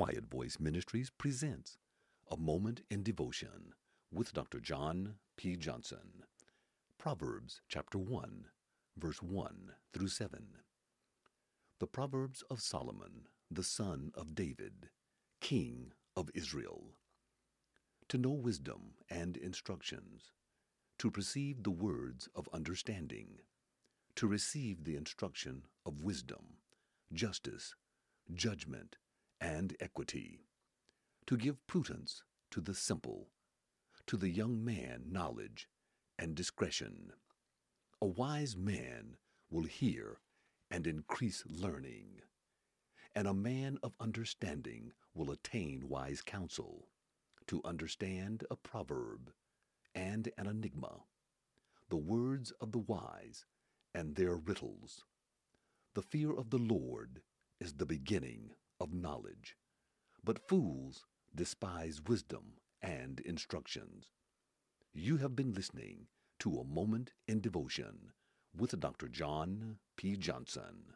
Quiet Voice Ministries presents A Moment in Devotion with Dr. John P. Johnson. Proverbs chapter 1, verse 1 through 7. The Proverbs of Solomon, the son of David, king of Israel. To know wisdom and instructions, to perceive the words of understanding, to receive the instruction of wisdom, justice, judgment, and equity, to give prudence to the simple, to the young man knowledge and discretion. A wise man will hear and increase learning, and a man of understanding will attain wise counsel, to understand a proverb and an enigma, the words of the wise and their riddles. The fear of the Lord is the beginning of knowledge, but fools despise wisdom and instructions. You have been listening to A Moment in Devotion with Dr. John P. Johnson.